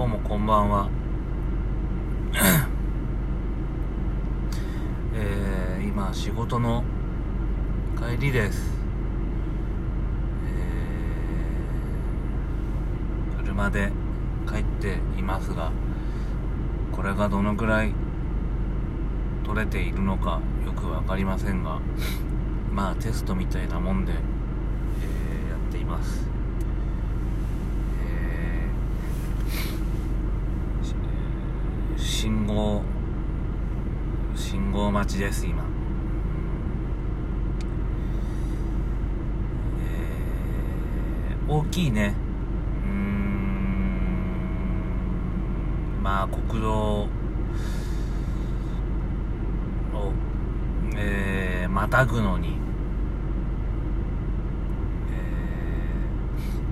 どうもこんばんは。えー、今仕事の帰りです。えー、車で帰っていますがこれがどのくらい取れているのかよく分かりませんがまあテストみたいなもんで、えー、やっています。信号信号待ちです今、えー、大きいね。うんまあ国道をえー、またぐのに、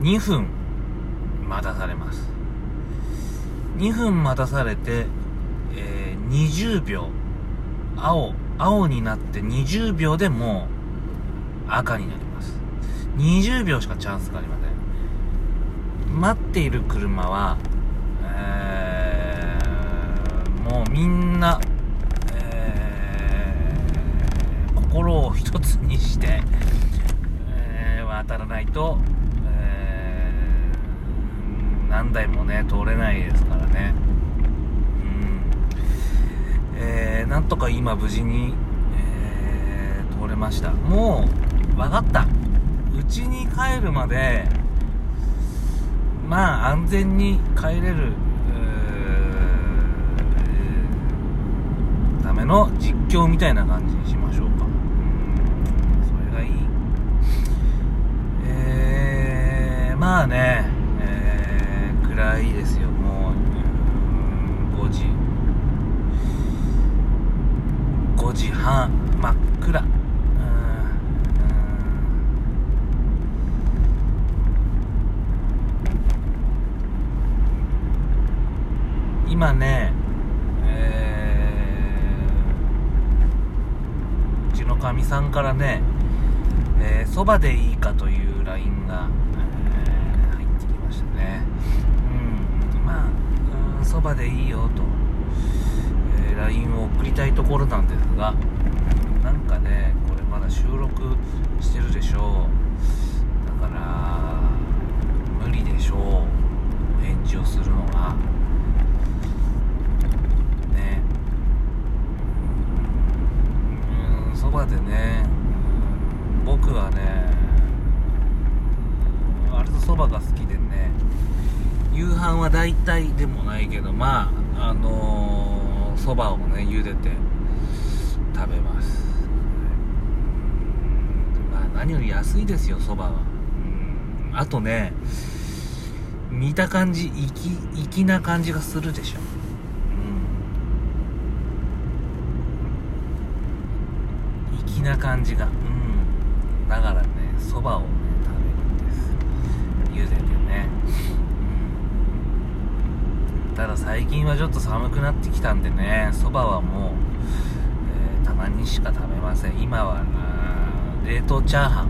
えー、2分待たされます。2分待たされてえ20秒、青、青になって20秒でもう赤になります。20秒しかチャンスがありません。待っている車は、えー、もうみんな、えー、心を一つにして、えー、渡らないと、えー、何台もね、通れないですからね。えー、なんとか今無事に、えー、通れました。もう、分かった。うちに帰るまで、まあ、安全に帰れる、ための実況みたいな感じにしましょうか。うん、それがいい。えー、まあね、えー、暗いですよ。もう、5時。5時半真っ暗。今ねうちのかみさんからねそば、ー、でいいかという LINE が、えー、入ってきましたね。うんまあそばでいいよと。LINE を送りたいところなんですがなんかねこれまだ収録してるでしょう。だから無理でしょう。返事をするのが。ね。うんそばでね僕はね割とそばが好きでね夕飯は大体でもないけどまああのーそばをね茹でて食べます。まあ何より安いですよそばは。あとね見た感じ粋粋な感じがするでしょ。うん。粋な感じが。うん。だからねそばをね食べるんです。茹でてねただ最近はちょっと寒くなってきたんでねそばはもう、えー、たまにしか食べません。今は冷凍チャーハン。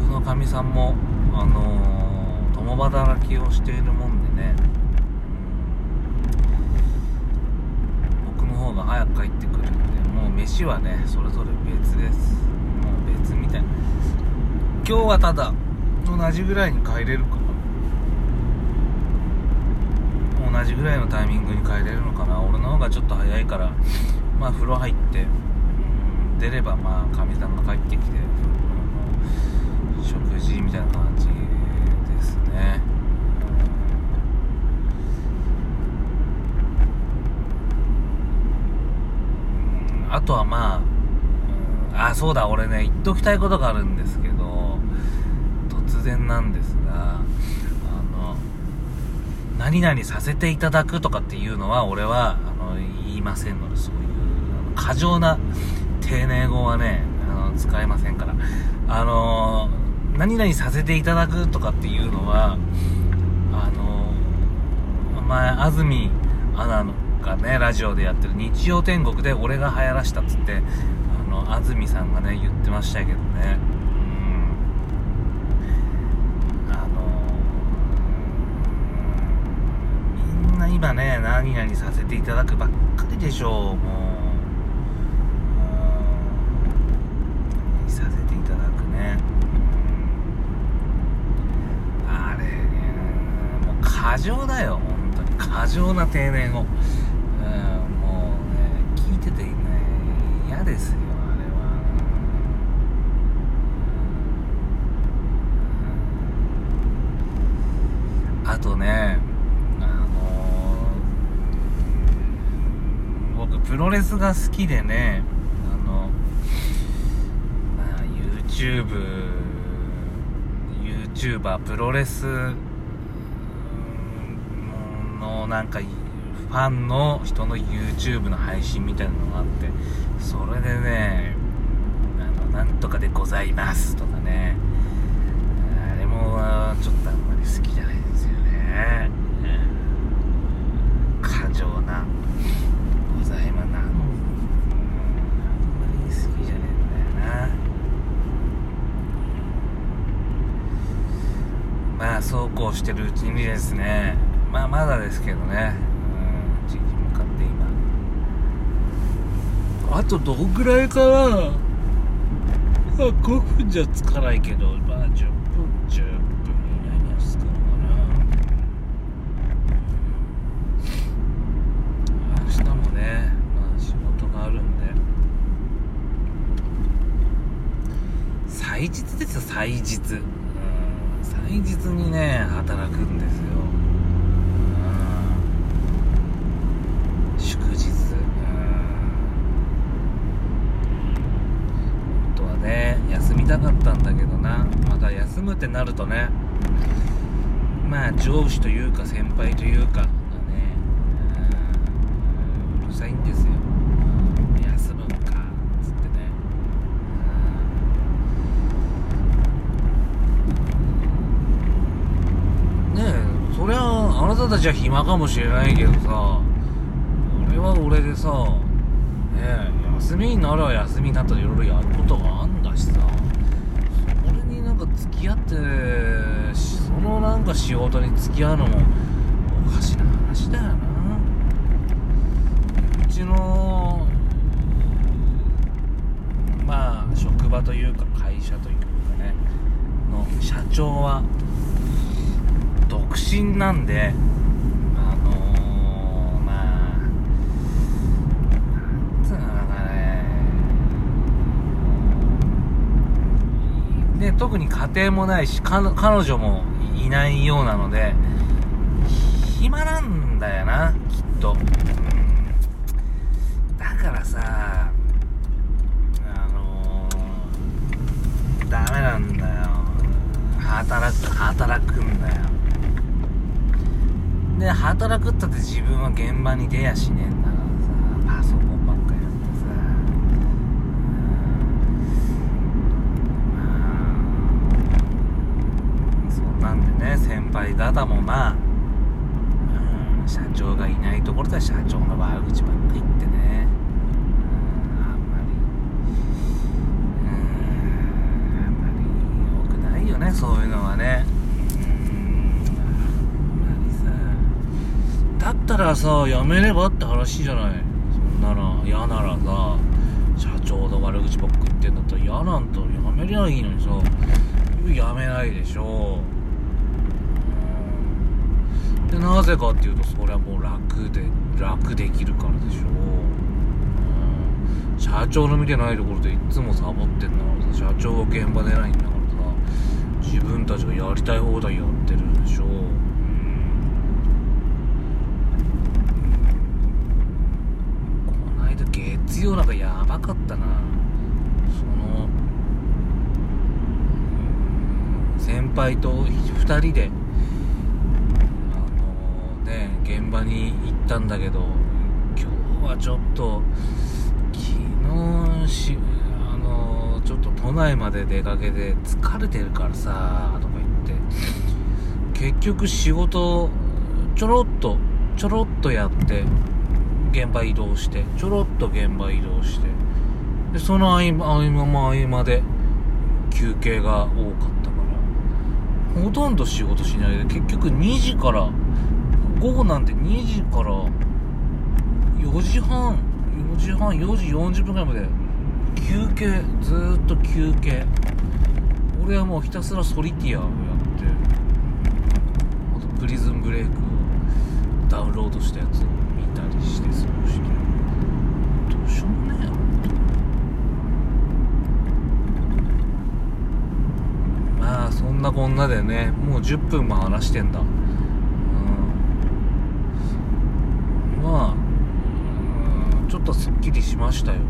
僕のかみさんもあのー、共働きをしているもんでね、僕の方が早く帰ってくるんでもう飯はねそれぞれ別です。もう別みたい。な今日はただ同じぐらいに帰れるか。同じぐらいのタイミングに帰れるのかな。俺の方がちょっと早いからまあ風呂入って出ればまあかみさんが帰ってきて食事みたいな感じですね。あとはまあ、あ、そうだ、俺ね、言っときたいことがあるんですけど、突然なんですがあの、何々させていただくとかっていうのは、俺は、あの、言いませんので、そういう、過剰な丁寧語はね、あの、使えませんから。あの、何々させていただくとかっていうのは、あの、前、安住アナがね、ラジオでやってる日曜天国で俺が流行らしたっつって、あの、安住さんがね、言ってましたけどね。今ね何々させていただくばっかりでしょうもう。うんさせていただくね。うんあれねもう過剰だよ本当に。過剰な定年を。うんもうね聞いててね嫌ですよあれは。あとねあのー僕プロレスが好きでねあの、まあ、YouTube YouTuber プロレスのなんかファンの人の YouTube の配信みたいなのがあってそれでねあのなんとかでございますとかねあれもちょっとあんまり好きじゃないんですよねうん過剰なございますなんうんあんまり好きじゃねえんだよなまあそうこうしてるうちにですねまあまだですけどね。うん時期向かって今。あとどんぐらいかな。あ5分じゃつかないけどまあ10分10分以内にはつくのかな。明日もねまあ仕事があるんで。祭日ですよ祭日。日にね働くんですよ。うん。祝日。うん。本当はね休みたかったんだけどな。また休むってなるとねまあ上司というか先輩というかがねうんうるさいんですようん休むんかつってねねえそりゃあなたちは暇かもしれないけどさ。俺は俺でさね休みになるは休みになったらいろいろやることがあんだしさ。それになんか付き合ってそのなんか仕事に付き合うのもおかしな話だよな。うちのまあ職場というか会社というかねの社長は独身なんであのー、まあなんつうのかねで特に家庭もないし彼女もいないようなので暇なんだよなきっと、うん。だからさあのー、ダメなんだよ。働く働くんだよ。で働くったって自分は現場に出やしねえんだからさパソコンばっかやってさうんまあそんなんでね先輩方もまあうん社長がいないところでは社長の悪口ばっか言ってね。うんあんまりうんあんまり良くないよねそういうのはね。うんあんまりさだったらさやめればって話じゃない。そんなら嫌ならさ社長の悪口ばっか言ってんだったら嫌なんとやめりゃいいのにさやめないでしょ。でなぜかっていうとそれはもう楽で楽できるからでしょう。うん。社長の見てないところでいつもサボってんだからさ社長は現場出ないんだからさ自分たちがやりたい放題やってるでしょう。ん。この間月曜なんかやばかったな。そのうん。先輩と2人で現場に行ったんだけど今日はちょっと昨日しあのちょっと都内まで出かけて疲れてるからさとか言って。結局仕事ちょろっとちょろっとやって現場移動してちょろっと現場移動して。でその合間合間も合間で休憩が多かったから。ほとんど仕事しないで結局2時から午後なんて2時から4時半4時半4時40分ぐらいまで休憩ずっと休憩。俺はもうひたすらソリティアをやってあとプリズンブレイクをダウンロードしたやつを見たりして過ごして。どうしようもねえ。よまあそんなこんなでねもう10分も話してんだうんまあちょっとすっきりしましたよ、こ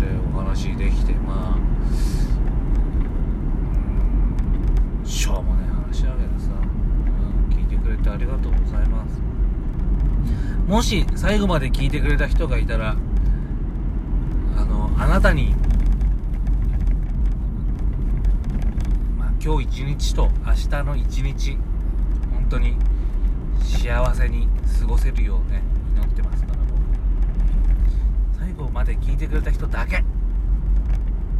うやってお話できてまあしょうもない話だけどさ、うん、聞いてくれてありがとうございます。もし最後まで聞いてくれた人がいたらあのあなたにまあ、今日一日と明日の一日本当に幸せに過ごせるようね祈ってますから僕。最後まで聞いてくれた人だけ。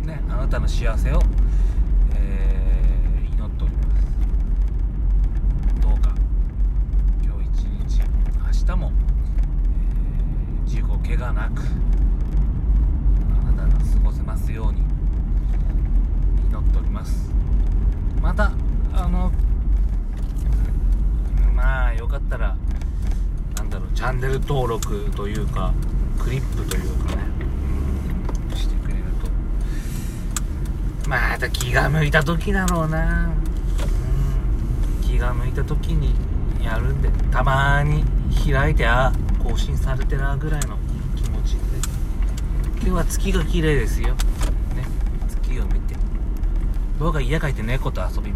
ねあなたの幸せを、えー祈っておりますどうか今日一日明日も、えー事故怪我なくあなたが過ごせますように祈っておりますまたあのまあよかったらなんだろうチャンネル登録というかクリップというかね、うんしてくれると。また気が向いた時だろうな、うん、気が向いた時にやるんでたまに開いてあ更新されてなぐらいの気持ちで。今日は月が綺麗ですよ。ね。月を見て。動画家帰って猫と遊びます。